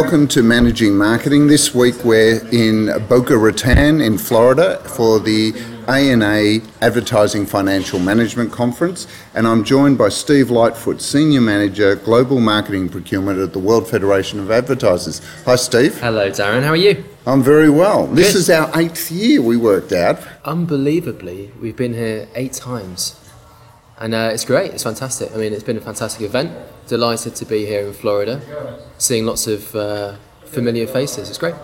Welcome to Managing Marketing. This week we're in Boca Raton in Florida for the ANA Advertising Financial Management Conference, and I'm joined by Steve Lightfoot, Senior Manager, Global Marketing Procurement at the World Federation of Advertisers. Hi, Steve. Hello, Darren. How are you? I'm very well. This is our eighth year we worked out. Unbelievably, we've been here eight times. And uh, it's great, it's fantastic. I mean, it's been a fantastic event. Delighted to be here in Florida, seeing lots of uh, familiar faces. It's great.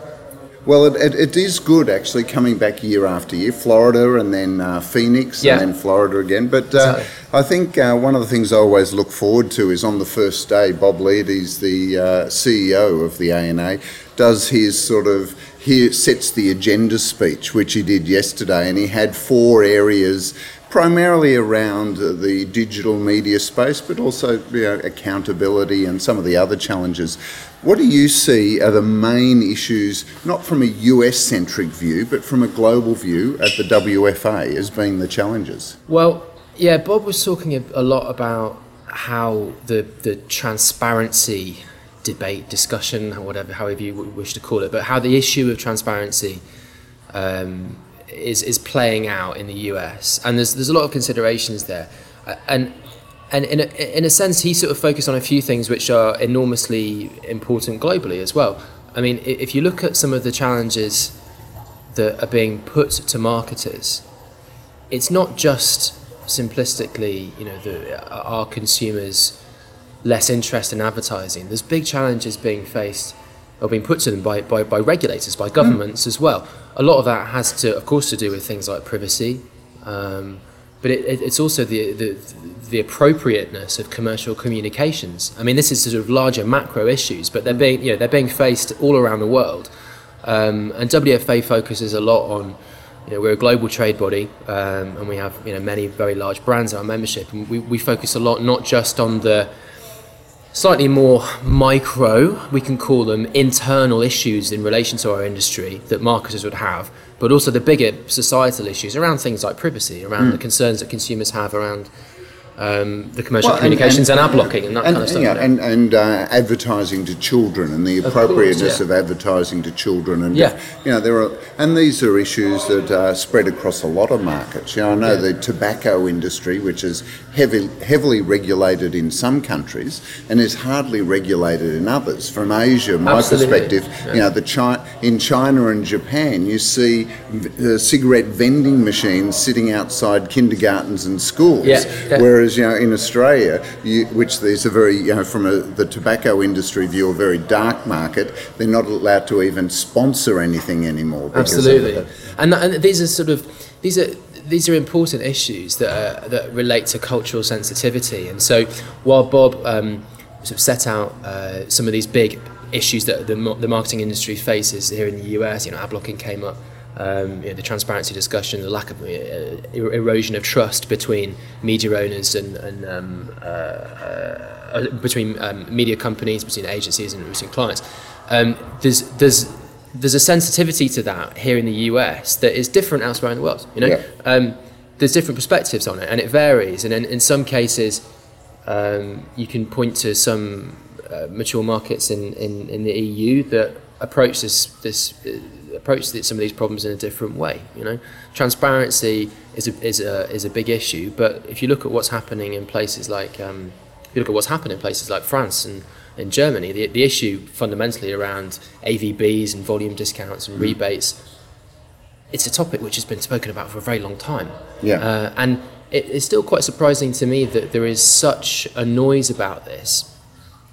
Well, it, it, it is good actually coming back year after year. Florida and then uh, Phoenix Yeah. and then Florida again. But uh. I think uh, one of the things I always look forward to is on the first day, Bob Liodice the uh, CEO of the ANA, does his sort of he sets the agenda speech, which he did yesterday, and he had four areas primarily around the digital media space, but also you know, accountability and some of the other challenges. What do you see are the main issues, not from a US centric view, but from a global view at the WFA as being the challenges? Well, yeah, Bob was talking a, lot about how the the transparency debate, discussion, whatever, however you wish to call it, but how the issue of transparency um, is is playing out in the US, and there's there's a lot of considerations there, Uh, and and in a, in a sense, he sort of focused on a few things which are enormously important globally as well. I mean, if you look at some of the challenges that are being put to marketers, it's not just simplistically, you know, the, our consumers less interest in advertising. There's big challenges being faced or being put to them by, by, by regulators, by governments as well. A lot of that has to, of course, to do with things like privacy, um, but it, it, it's also the, the, the appropriateness of commercial communications. I mean, this is sort of larger macro issues, but they're being, you know, they're being faced all around the world. Um, and WFA focuses a lot on, you know, we're a global trade body, um, and we have you know many very large brands in our membership, and we, we focus a lot not just on the slightly more micro, we can call them internal issues in relation to our industry that marketers would have, but also the bigger societal issues around things like privacy, around hmm. the concerns that consumers have around um, the commercial Well, communications and, and- ad blocking and that and, kind of stuff. yeah, and, and uh, advertising to children and the course, appropriateness yeah. of advertising to children and Yeah. you know there are and these are issues that are spread across a lot of markets. You know, I know the tobacco industry, which is heavy, heavily regulated in some countries and is hardly regulated in others. From Asia, my Absolutely. perspective, you know, the Chi- in China and Japan, you see uh, cigarette vending machines sitting outside kindergartens and schools. Yeah, yeah. Whereas, you know, in Australia, you, which there's a very, you know, from a, the tobacco industry view, a very dark market, they're not allowed to even sponsor anything anymore. Absolutely, and, and these are sort of these are these are important issues that are, that relate to cultural sensitivity. And so, while Bob um, sort of set out uh, some of these big issues that the, the marketing industry faces here in the US, you know, ad blocking came up. Um, you know, the transparency discussion, the lack of uh, er- erosion of trust between media owners and, and um, uh, uh, between um, media companies, between agencies and between clients. Um, there's there's there's a sensitivity to that here in the US that is different elsewhere in the world. You know, Yeah. um, there's different perspectives on it, and it varies. And in, in some cases, um, you can point to some uh, mature markets in, in, in the EU that approach this this uh, approach some of these problems in a different way. You know, transparency is a, is a is a big issue, but if you look at what's happening in places like um, if you look at what's happened in places like France and in Germany, the, the issue fundamentally around AVBs and volume discounts and rebates, it's a topic which has been spoken about for a very long time. Yeah. Uh, and it, it's still quite surprising to me that there is such a noise about this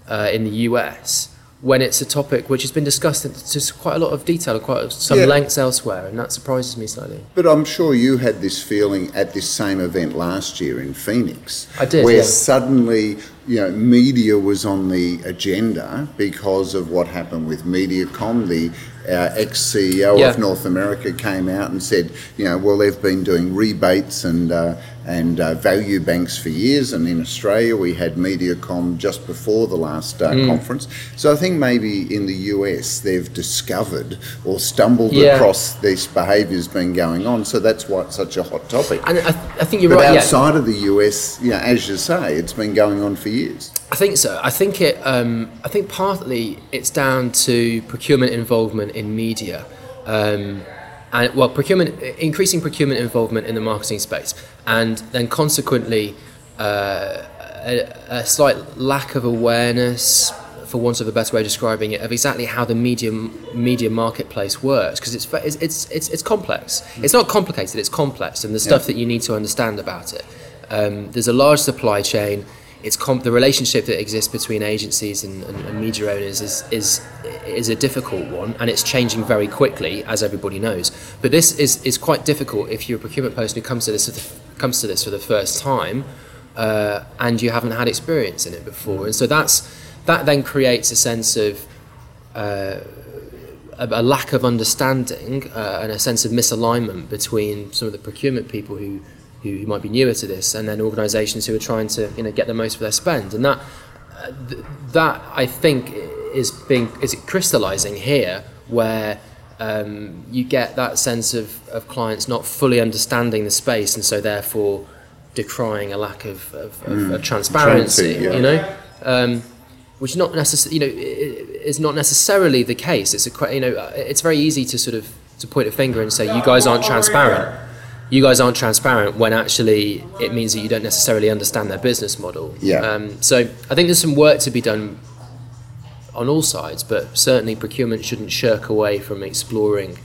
uh, in the US when it's a topic which has been discussed in just quite a lot of detail quite some Yeah. lengths elsewhere, and that surprises me slightly. But I'm sure you had this feeling at this same event last year in Phoenix. I did, Where yeah. suddenly, you know, media was on the agenda because of what happened with MediaCom. The uh, ex-CEO Yeah. of North America came out and said, you know, well, they've been doing rebates and uh, and uh, value banks for years. And in Australia, we had MediaCom just before the last uh, conference. So I think maybe in the US, they've discovered or stumbled Yeah. across this behaviour's been going on. So that's why it's such a hot topic. And I, I think you're But right. Yeah, outside of the US, yeah, as you say, it's been going on for years. I think so. I think it. Um, I think partly it's down to procurement involvement in media, um, and well, procurement increasing procurement involvement in the marketing space, and then consequently uh, a, a slight lack of awareness, for want of a better way of describing it, of exactly how the media media marketplace works, because it's, it's it's it's it's complex. It's not complicated. It's complex, and the stuff that you need to understand about it. Um, there's a large supply chain. It's com- the relationship that exists between agencies and, and, and media owners is, is is a difficult one, and it's changing very quickly, as everybody knows. But this is, is quite difficult if you're a procurement person who comes to this comes to this for the first time, uh, and you haven't had experience in it before, and so that's that then creates a sense of uh, a, a lack of understanding uh, and a sense of misalignment between some of the procurement people who, who, who might be newer to this and then organisations who are trying to you know get the most for their spend and that uh, th- that I think is being is crystallising here where um, you get that sense of, of clients not fully understanding the space and so therefore decrying a lack of, of, of, of transparency yeah. you know um, which is not necessarily, you know, is not necessarily the case. It's a, you know, uh, it's very easy to sort of to point a finger and say you guys aren't transparent. You guys aren't transparent when actually it means that you don't necessarily understand their business model. Yeah. Um, so I think there's some work to be done on all sides, but certainly procurement shouldn't shirk away from exploring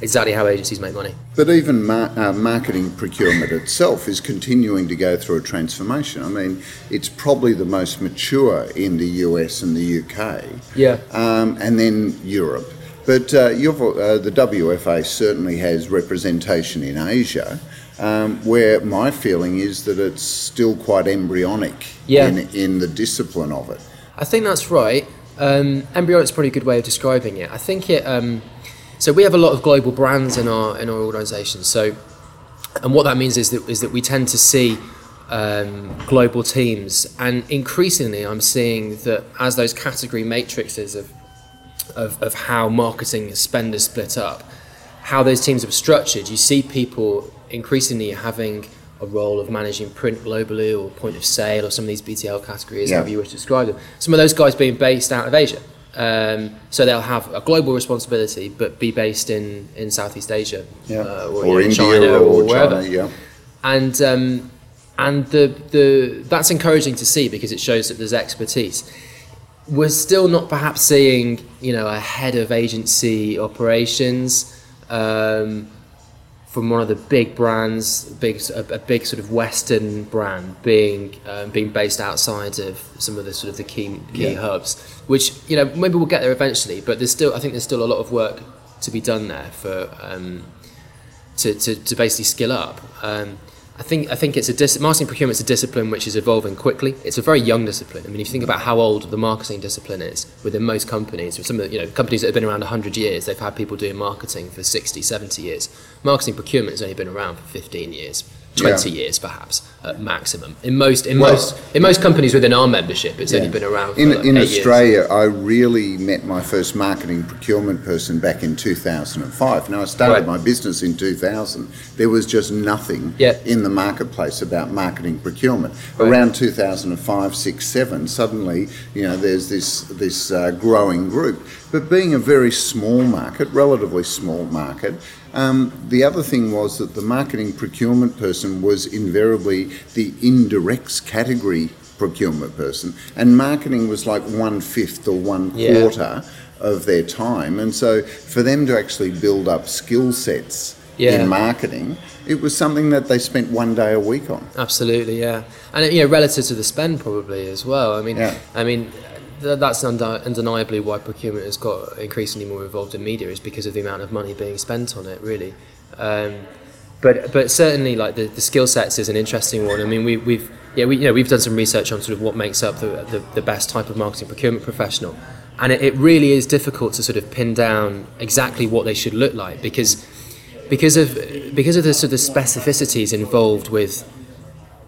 exactly how agencies make money. But even mar- uh, marketing procurement itself is continuing to go through a transformation. I mean, it's probably the most mature in the US and the UK, Yeah. um, and then Europe. But uh, you've, uh, the WFA certainly has representation in Asia, um, where my feeling is that it's still quite embryonic Yeah. in, in the discipline of it. I think that's right. Um, is probably a good way of describing it. I think it. Um, so we have a lot of global brands in our in our organisation. So, and what that means is that is that we tend to see um, global teams, and increasingly, I'm seeing that as those category matrices of of, of how marketing spend is split up, how those teams are structured, you see people increasingly having a role of managing print globally or point of sale or some of these BTL categories, Yeah. however you wish to describe them. Some of those guys being based out of Asia. Um, so they'll have a global responsibility, but be based in, in Southeast Asia uh, or, know, India China or, wherever China, yeah. and um, and the the that's encouraging to see because it shows that there's expertise. We're still not perhaps seeing you know a head of agency operations um, from one of the big brands, big a, a big sort of Western brand being um, being based outside of some of the sort of the key key Yeah. hubs, which you know maybe we'll get there eventually, but there's still I think there's still a lot of work to be done there for. Um, to, to, to basically skill up. I think I think it's a dis- marketing procurement's a discipline which is evolving quickly. It's a very young discipline. I mean, if you think about how old the marketing discipline is within most companies, or some of the, you know companies that have been around 100 years, they've had people doing marketing for 60, 70 years. Marketing procurement has only been around for 15 years, 20 Yeah. years perhaps at maximum. In most in Well- most in most companies within our membership, it's only been around for In, like in eight years. Australia, I really met my first marketing procurement person back in 2005. Now, I started Right. my business in 2000. There was just nothing Yeah. in the marketplace about marketing procurement. Around 2005, 6, 7, suddenly, you know, there's this, this uh, growing group. But being a very small market, relatively small market, um, the other thing was that the marketing procurement person was invariably the indirects category procurement person, and marketing was like one fifth or one Yeah. quarter of their time. And so for them to actually build up skill sets Yeah. in marketing, it was something that they spent one day a week on. Absolutely, yeah, and you know, relative to the spend, probably as well. I mean, Yeah. I mean, that's undeniably why procurement has got increasingly more involved in media is because of the amount of money being spent on it, really. Um, but but certainly, like the, the skill sets is an interesting one. I mean, we, we've yeah we you know we've done some research on sort of what makes up the, the, the best type of marketing procurement professional, and it, it really is difficult to sort of pin down exactly what they should look like because because of because of the sort of specificities involved with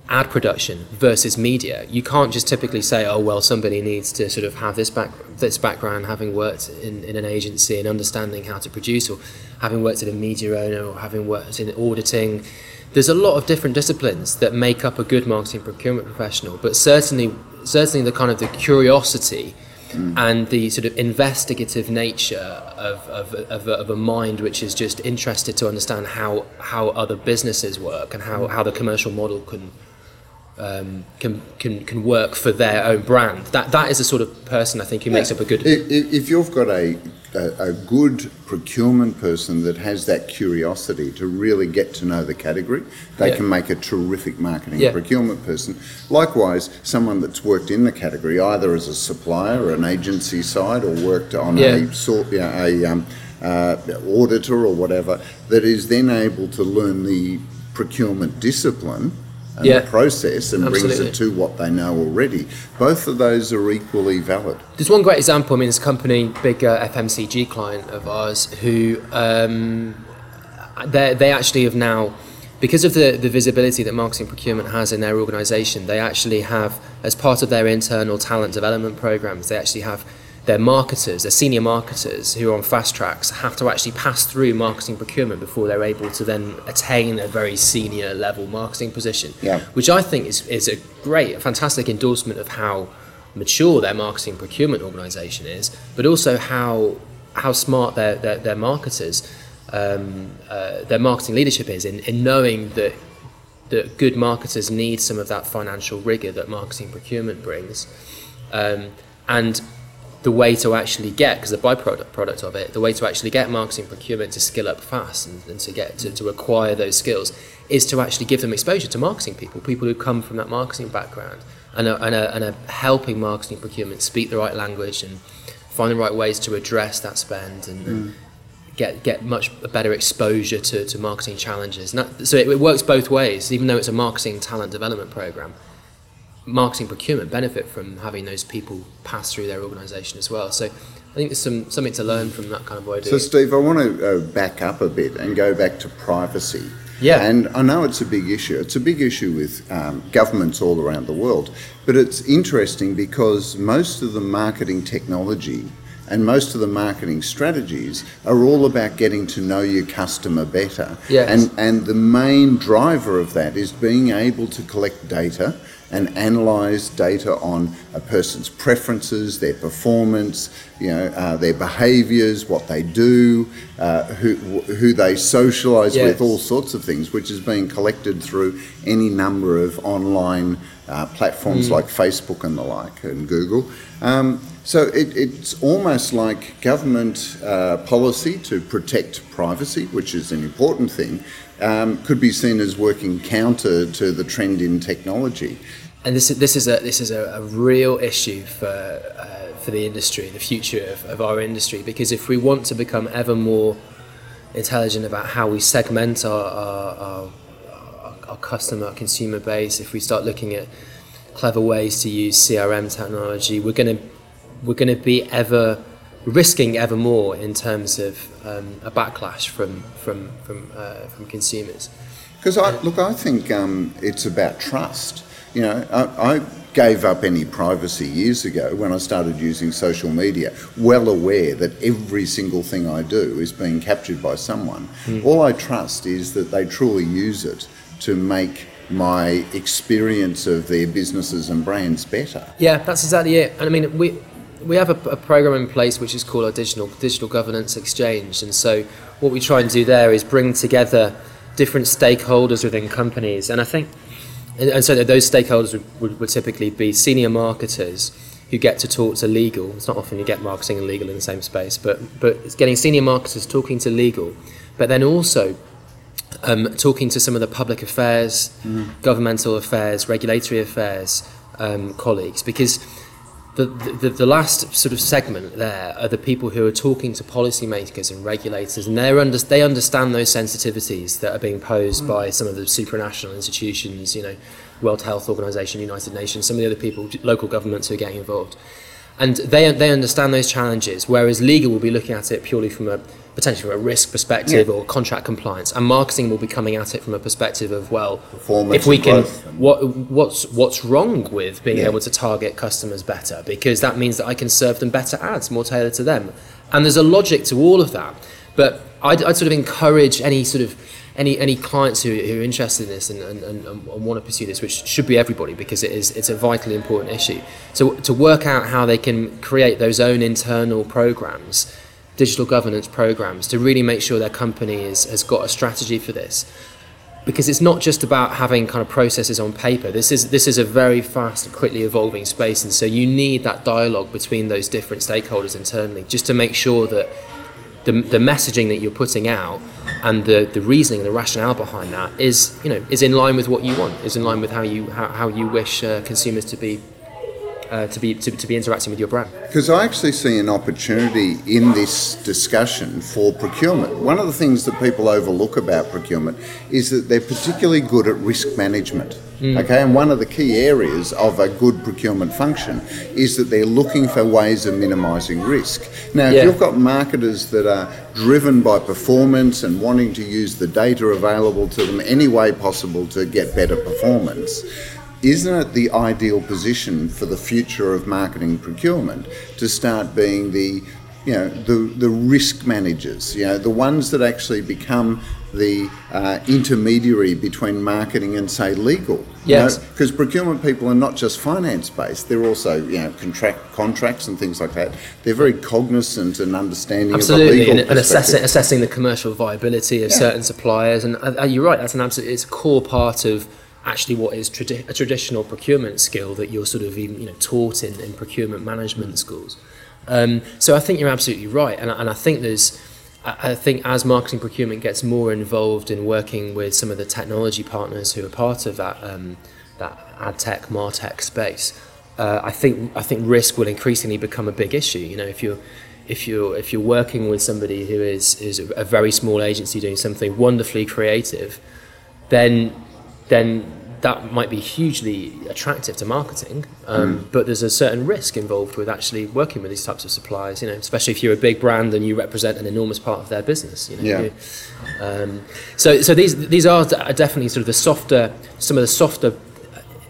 ad production versus media. You can't just typically say, oh well, somebody needs to sort of have this back this background, having worked in, in an agency and understanding how to produce, or having worked at a media owner, or having worked in auditing. There's a lot of different disciplines that make up a good marketing procurement professional, but certainly certainly the kind of the curiosity mm. and the sort of investigative nature of, of, of, of, a mind which is just interested to understand how, how other businesses work and how, how the commercial model can um, can, can can work for their own brand. That that is a sort of person I think who yeah. makes up a good. If, if you've got a, a, a good procurement person that has that curiosity to really get to know the category, they yeah. can make a terrific marketing yeah. procurement person. Likewise, someone that's worked in the category either as a supplier or an agency side or worked on a sort you know, a um, uh, auditor or whatever that is then able to learn the procurement discipline and yeah, the process and absolutely. brings it to what they know already. Both of those are equally valid. There's one great example. I mean, this company, big uh, FMCG client of ours, who um, they they actually have now. Because of the, the visibility that marketing procurement has in their organization, they actually have, as part of their internal talent development programs, they actually have their marketers, their senior marketers who are on fast tracks have to actually pass through marketing procurement before they're able to then attain a very senior level marketing position. Yeah. Which I think is, is a great, a fantastic endorsement of how mature their marketing procurement organization is, but also how how smart their, their, their marketers, um, uh, their marketing leadership is in, in knowing that that good marketers need some of that financial rigor that marketing procurement brings. Um, and the way to actually get, because the byproduct product of it, the way to actually get marketing procurement to skill up fast and, and to get to, to acquire those skills is to actually give them exposure to marketing people, people who come from that marketing background and are, and are, and are helping marketing procurement speak the right language and find the right ways to address that spend and, mm. get get much better exposure to, to marketing challenges. That, so it, it works both ways, even though it's a marketing talent development program marketing procurement benefit from having those people pass through their organisation as well. So I think there's some something to learn from that kind of way. So Steve, I want to uh, back up a bit and go back to privacy. Yeah. And I know it's a big issue. It's a big issue with um, governments all around the world. But it's interesting because most of the marketing technology and most of the marketing strategies are all about getting to know your customer better. Yes. And, and the main driver of that is being able to collect data and analyze data on a person's preferences, their performance, you know, uh, their behaviors, what they do, uh, who, who they socialize yes. with, all sorts of things, which is being collected through any number of online uh, platforms mm. like Facebook and the like, and Google. Um, so it, it's almost like government uh, policy to protect privacy, which is an important thing, um, could be seen as working counter to the trend in technology and this is this is a this is a, a real issue for uh, for the industry, the future of, of our industry. Because if we want to become ever more intelligent about how we segment our our, our, our customer, our consumer base, if we start looking at clever ways to use CRM technology, we're going to we're going to be ever risking ever more in terms of um, a backlash from from from uh, from consumers. Because I look, I think um, it's about trust you know, I, I, gave up any privacy years ago when I started using social media, well aware that every single thing I do is being captured by someone. Mm. All I trust is that they truly use it to make my experience of their businesses and brands better. Yeah, that's exactly it. And I mean, we we have a, a, program in place which is called our digital digital governance exchange, and so what we try and do there is bring together different stakeholders within companies, and I think and, and so those stakeholders would, would, would, typically be senior marketers who get to talk to legal. It's not often you get marketing and legal in the same space, but but it's getting senior marketers talking to legal, but then also um, talking to some of the public affairs, mm. governmental affairs, regulatory affairs um, colleagues, because the, the, the last sort of segment there are the people who are talking to policymakers and regulators, and they under, they understand those sensitivities that are being posed mm. by some of the supranational institutions, you know, World Health Organization, United Nations, some of the other people, local governments who are getting involved, and they they understand those challenges. Whereas legal will be looking at it purely from a potentially from a risk perspective Yeah. or contract compliance, and marketing will be coming at it from a perspective of well, Performance if we can, what what's what's wrong with being Yeah. able to target customers better? Because that means that I can serve them better ads, more tailored to them, and there's a logic to all of that. But I'd, I'd sort of encourage any sort of any any clients who, who are interested in this and, and, and, and want to pursue this, which should be everybody because it is it's a vitally important issue. To to work out how they can create those own internal programs, digital governance programs, to really make sure their company is, has got a strategy for this. Because it's not just about having kind of processes on paper. This is this is a very fast quickly evolving space, and so you need that dialogue between those different stakeholders internally, just to make sure that the, the messaging that you're putting out and the, the reasoning, the rationale behind that is you know is in line with what you want, is in line with how you how, how you wish uh, consumers to be uh, to be to, to be interacting with your brand. Because I actually see an opportunity in this discussion for procurement. One of the things that people overlook about procurement is that they're particularly good at risk management. Okay, and one of the key areas of a good procurement function is that they're looking for ways of minimising risk. Now, if Yeah. you've got marketers that are driven by performance and wanting to use the data available to them any way possible to get better performance, isn't it the ideal position for the future of marketing procurement to start being the you know the the risk managers you know the ones that actually become the uh, intermediary between marketing and say legal Yes. because procurement people are not just finance based they're also you know contract contracts and things like that they're very cognizant and understanding of Absolutely, the legal and, and assessing, assessing the commercial viability of Yeah. certain suppliers. And uh, you're right, that's an absolute, it's a core part of actually what is tradi- a traditional procurement skill that you're sort of even you know taught in, in procurement management schools. Um, so I think you're absolutely right, and, I- and I think there's. I think as marketing procurement gets more involved in working with some of the technology partners who are part of that um, that ad tech, martech space, uh, I think I think risk will increasingly become a big issue. You know, if you're if you're if you're working with somebody who is is a very small agency doing something wonderfully creative, then then that might be hugely attractive to marketing. Um, But there's a certain risk involved with actually working with these types of suppliers. You know, especially if you're a big brand and you represent an enormous part of their business. You know, Yeah. You- um, so so these these are definitely sort of the softer some of the softer.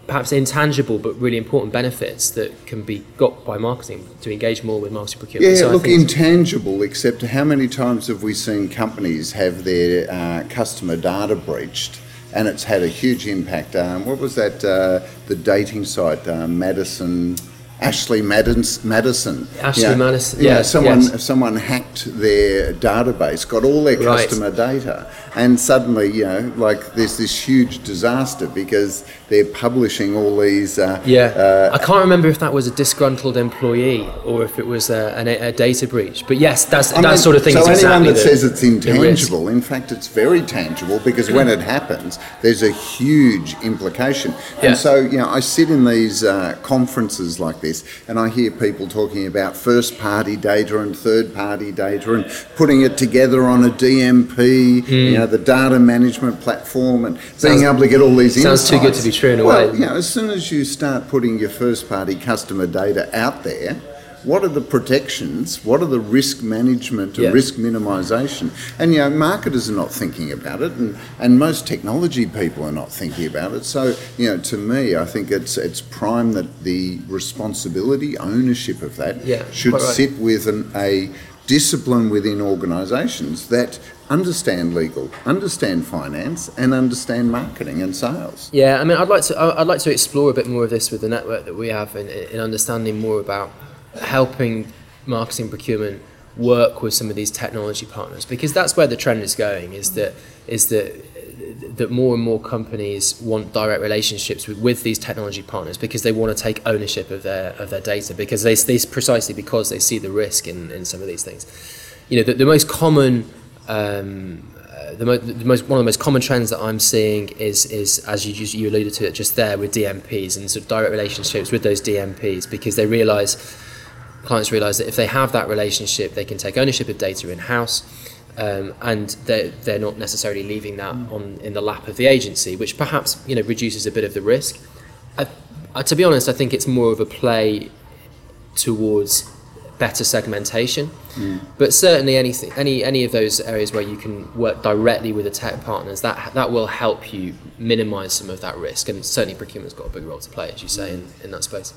Perhaps intangible but really important benefits that can be got by marketing to engage more with marketing procurement. Yeah, So look, intangible, except how many times have we seen companies have their uh, customer data breached and it's had a huge impact? Um, what was that, uh, the dating site, uh, Madison? Ashley Madis- Madison. Ashley know, Madison, know, yes, someone yes. someone hacked their database, got all their Right. customer data, and suddenly, you know, like there's this huge disaster because they're publishing all these. Uh, Yeah, uh, I can't remember if that was a disgruntled employee or if it was a, a, a data breach. But yes, that's I that mean, sort of thing So is anyone exactly that the- says it's intangible, in fact, it's very tangible because when it happens, there's a huge implication. Yeah. And so, you know, I sit in these uh, conferences like this, and I hear people talking about first-party data and third-party data, and putting it together on a DMP, you know, the data management platform, and Hmm. Sounds- being able to get all these insights. sounds too good to be true in a well, way. You know, as soon as you start putting your first-party customer data out there. What are the protections? What are the risk management and Yeah. risk minimisation? And you know, marketers are not thinking about it, and, and most technology people are not thinking about it. So you know, to me, I think it's it's prime that the responsibility, ownership of that Yeah, should right. sit with an, a discipline within organisations that understand legal, understand finance, and understand marketing and sales. Yeah, I mean, I'd like to I'd like to explore a bit more of this with the network that we have in, in understanding more about helping marketing procurement work with some of these technology partners because that's where the trend is going. Is that is that that more and more companies want direct relationships with, with these technology partners because they want to take ownership of their of their data because they, they precisely because they see the risk in, in some of these things. You know, the, the most common um, uh, the, mo- the most one of the most common trends that I'm seeing is is as you just, you alluded to it just there with DMPs and sort of direct relationships with those DMPs because they realise clients realise that if they have that relationship they can take ownership of data in house um, and they're, they're not necessarily leaving that mm. on in the lap of the agency which perhaps you know reduces a bit of the risk I, I, to be honest I think it's more of a play towards better segmentation. Mm. But certainly anything, any any of those areas where you can work directly with the tech partners, that that will help you minimise some of that risk. And certainly procurement's got a big role to play, as you say, mm. in, in that space.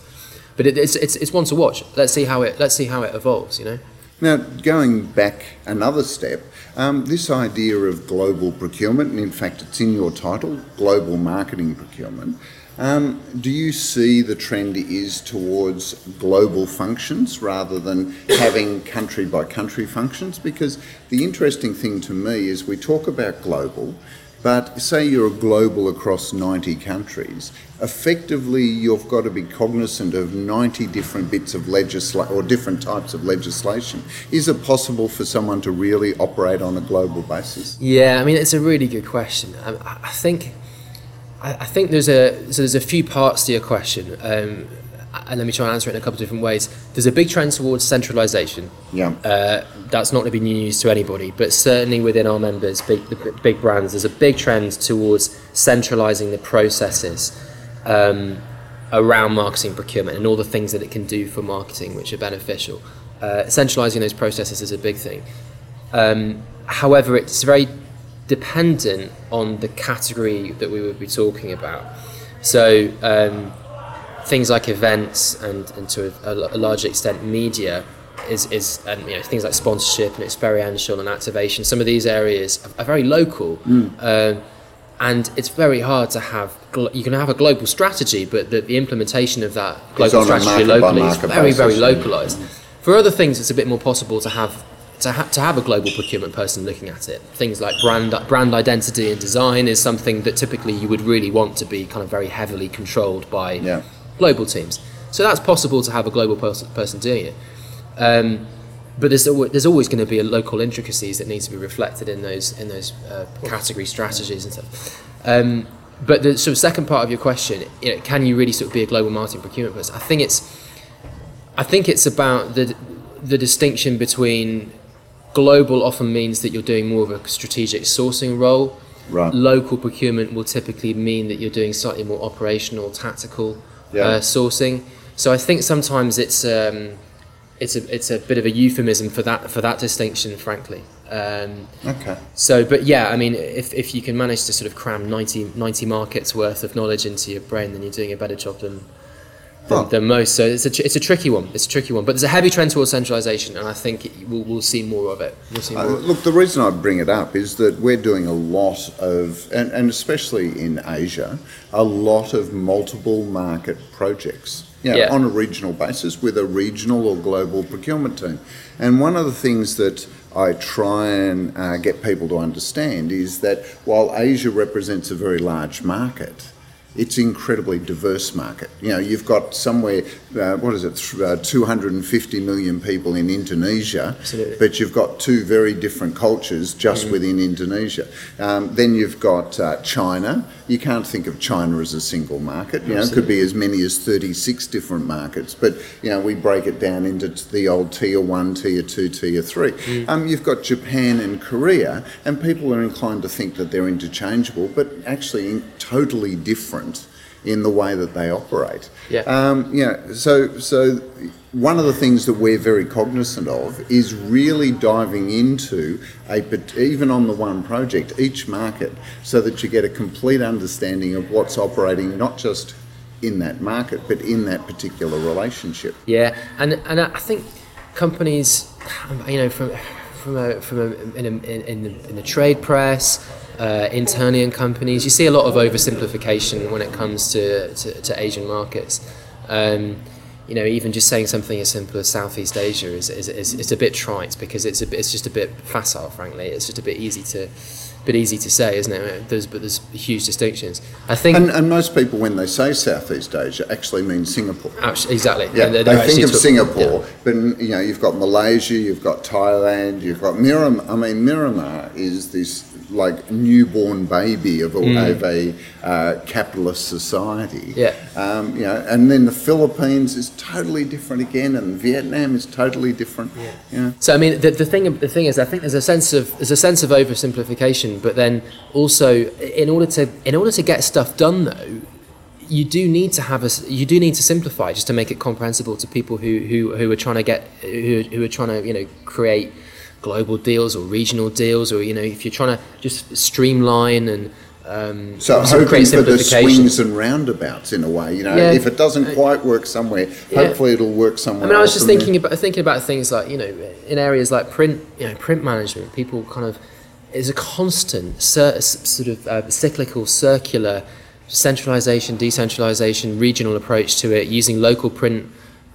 But it, it's, it's it's one to watch. Let's see how it let's see how it evolves. You know. Now, going back another step, um, this idea of global procurement, and in fact, it's in your title, global marketing procurement. Um, do you see the trend is towards global functions rather than having country by country functions? Because the interesting thing to me is we talk about global, but say you're global across 90 countries, effectively you've got to be cognizant of 90 different bits of legislation or different types of legislation. Is it possible for someone to really operate on a global basis? Yeah, I mean it's a really good question. I, I think I, think there's a so there's a few parts to your question, um, and let me try and answer it in a couple of different ways. There's a big trend towards centralisation. Yeah. Uh, that's not going to be new news to anybody, but certainly within our members, big the big brands, there's a big trend towards centralising the processes. Um, around marketing procurement and all the things that it can do for marketing which are beneficial. Uh, centralizing those processes is a big thing. Um, however, it's very dependent on the category that we would be talking about. So um, things like events and, and to a, a large extent media is, is and you know things like sponsorship and experiential and activation. Some of these areas are, are very local. Mm. Uh, and it's very hard to have you can have a global strategy but the, the implementation of that global strategy locally is very very localized for other things it's a bit more possible to have to, ha- to have a global procurement person looking at it things like brand brand identity and design is something that typically you would really want to be kind of very heavily controlled by yeah. Global teams so that's possible to have a global person, person doing it um, but there's always, there's always going to be a local intricacies that need to be reflected in those in those uh, category strategies and stuff. Um, but the sort of second part of your question, you know, can you really sort of be a global marketing procurement person? I think it's I think it's about the the distinction between global often means that you're doing more of a strategic sourcing role. Right. Local procurement will typically mean that you're doing slightly more operational, tactical Yeah. uh, sourcing. So I think sometimes it's um, it's a it's a bit of a euphemism for that for that distinction, frankly. Um, Okay. so, but yeah, I mean, if, if you can manage to sort of cram 90, 90 markets worth of knowledge into your brain, then you're doing a better job than than most. So it's a it's a tricky one. It's a tricky one, but there's a heavy trend towards centralisation, and I think it, we'll, we'll see more of it. We'll see Uh, more. look, the reason I bring it up is that we're doing a lot of, and, and especially in Asia, a lot of multiple market projects. You know, Yeah. on a regional basis with a regional or global procurement team. And one of the things that I try and uh, get people to understand is that while Asia represents a very large market, it's an incredibly diverse market. You know, you've got somewhere, uh, what is it, th- uh, 250 million people in Indonesia, Absolutely. but you've got two very different cultures just within Indonesia. Um, then you've got uh, China. You can't think of China as a single market. You know, it could be as many as 36 different markets, but you know, we break it down into the old tier one, tier two, tier three. Um, you've got Japan and Korea, and people are inclined to think that they're interchangeable, but actually in- totally different in the way that they operate. Yeah. Um, you know, so so one of the things that we're very cognizant of is really diving into a even on the one project each market so that you get a complete understanding of what's operating not just in that market but in that particular relationship. Yeah, and and I think companies, you know, from from a from a in, a, in, the, in the trade press, uh, internally in companies, you see a lot of oversimplification when it comes to to, to Asian markets. Um, you know, even just saying something as simple as Southeast Asia is, is, is, is a bit trite because it's a it's just a bit facile, frankly. It's just a bit easy to, bit easy to say, isn't it? Uh, there's, but there's huge distinctions. I think And, and most people, when they say Southeast Asia, actually mean Singapore. Exactly. Yeah, they're- they they're think of talk- Singapore, yeah. but you know you've got Malaysia, you've got Thailand, you've got Myanmar. I mean, Myanmar is this like newborn baby of a, of a uh, capitalist society. Mm. Yeah. Um, you know, and then the Philippines is totally different again, and Vietnam is totally different. Yeah. You know, So I mean, the, the thing the thing is, I think there's a sense of there's a sense of oversimplification, but then also in order to in order to get stuff done though, you do need to have a you do need to simplify just to make it comprehensible to people who who, who are trying to get who, who are trying to you know create global deals or regional deals or you know if you're trying to just streamline and um, So hoping for the swings and roundabouts in a way, you know, Yeah. if it doesn't quite work somewhere, Yeah. hopefully it'll work somewhere I mean, I was just thinking about thinking about things like you know in areas like print, you know, print management. People kind of is a constant sort of uh, cyclical, circular centralization, decentralization, regional approach to it, using local print.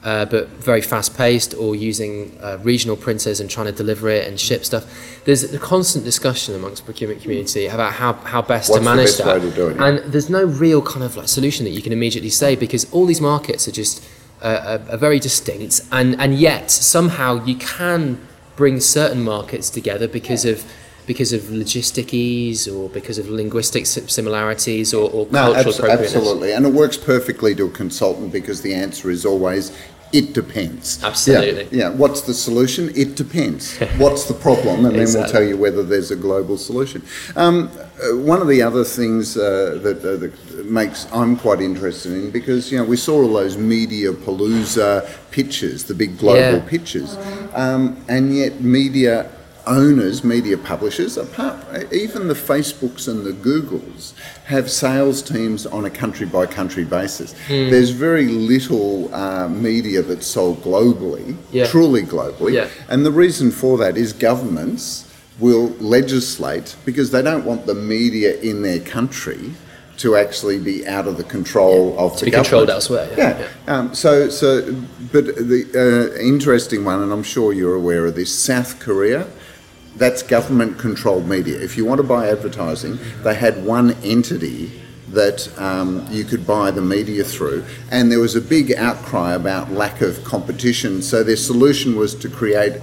Uh, but very fast paced, or using uh, regional printers and trying to deliver it and ship stuff. There's a constant discussion amongst procurement community about how, how best What's to the manage best that. way to do it, yeah. And there's no real kind of like solution that you can immediately say because all these markets are just uh, are, are very distinct, and and yet somehow you can bring certain markets together because of because of logistic ease or because of linguistic similarities or, or No, cultural abs- appropriateness. absolutely. And it works perfectly to a consultant because the answer is always, it depends. Absolutely. Yeah, yeah. what's the solution? It depends. What's the problem? And then we'll tell you whether there's a global solution. Um, uh, one of the other things uh, that, uh, that makes I'm quite interested in because, you know, we saw all those media palooza pictures, the big global Yeah. pictures, um, and yet media owners, media publishers, apart even the Facebooks and the Googles, have sales teams on a country by country basis. Hmm. There's very little uh, media that's sold globally, Yeah. truly globally, Yeah. and the reason for that is governments will legislate because they don't want the media in their country to actually be out of the control of To the be controlled elsewhere. Yeah. Yeah. Um, so, so, but the uh, interesting one, and I'm sure you're aware of this, South Korea. That's government-controlled media. If you want to buy advertising, they had one entity that um, you could buy the media through, and there was a big outcry about lack of competition. So their solution was to create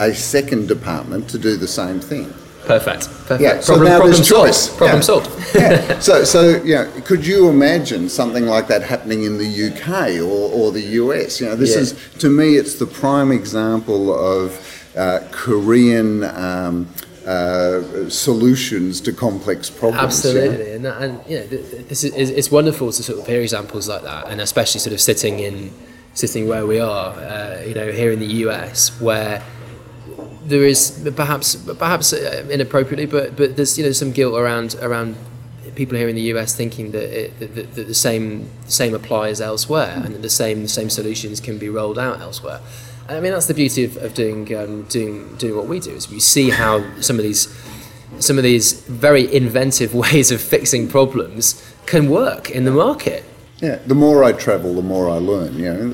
a second department to do the same thing. Perfect. Perfect. Yeah, so problem now problem there's solved. choice. Problem Yeah. solved. yeah. So, so yeah, could you imagine something like that happening in the UK or, or the US? You know, this Yeah. is to me, it's the prime example of Korean um, uh, solutions to complex problems. Absolutely, and, that- and you know, th- th- this is, it's wonderful to sort of hear examples like that, and especially sort of sitting in sitting where we are, uh, you know, here in the US, where there is perhaps perhaps uh, inappropriately, but but there's you know some guilt around around people here in the US thinking that, it, that, that, that the same same applies elsewhere, and that the same the same solutions can be rolled out elsewhere. I mean that's the beauty of, of doing um, doing doing what we do is we see how some of these some of these very inventive ways of fixing problems can work in the market. Yeah, the more I travel, the more I learn. You know,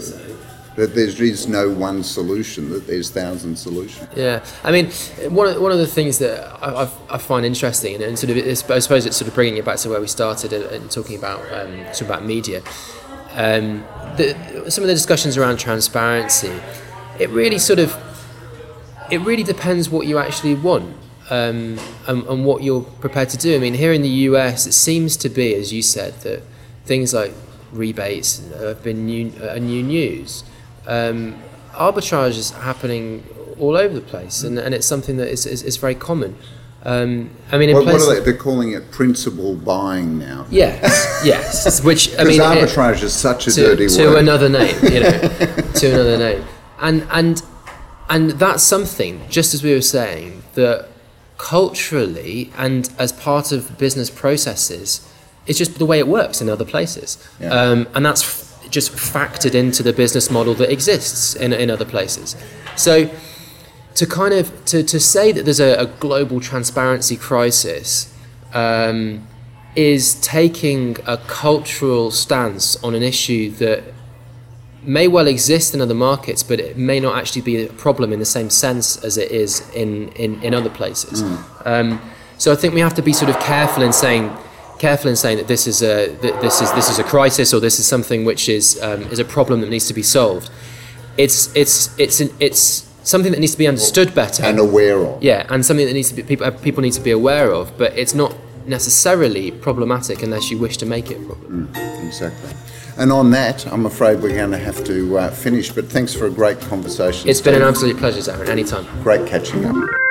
that there is no one solution; that there's thousand solutions. Yeah, I mean, one of, one of the things that I, I find interesting, and, sort of, I suppose it's sort of bringing it back to where we started and, and talking about um, sort of about media. Um, the, some of the discussions around transparency, it really sort of, it really depends what you actually want. Um, and, and what you're prepared to do. I mean, here in the US, it seems to be, as you said, that things like rebates have been new, uh, new news. Um, arbitrage is happening all over the place, and, and it's something that is, is, is very common. Um, I mean, in What, what are they? They're calling it principal buying now. yes, yes, which I mean, arbitrage is such a to, dirty to word. another name, you know, to another name, and and and that's something. Just as we were saying, that culturally and as part of business processes, it's just the way it works in other places, Yeah. um, and that's f- just factored into the business model that exists in in other places. So to kind of to, to say that there's a, a global transparency crisis um, is taking a cultural stance on an issue that may well exist in other markets, but it may not actually be a problem in the same sense as it is in, in, in other places. Um, so I think we have to be sort of careful in saying careful in saying that this is a that this is this is a crisis or this is something which is um, is a problem that needs to be solved. It's it's it's an, it's something that needs to be understood better and aware of. yeah, and something that needs to be people people need to be aware of, but it's not necessarily problematic unless you wish to make it a problem. Exactly. And on that, I'm afraid we're going to have to uh, finish. But thanks for a great conversation. It's been an absolute pleasure, Darren. Anytime. great catching up.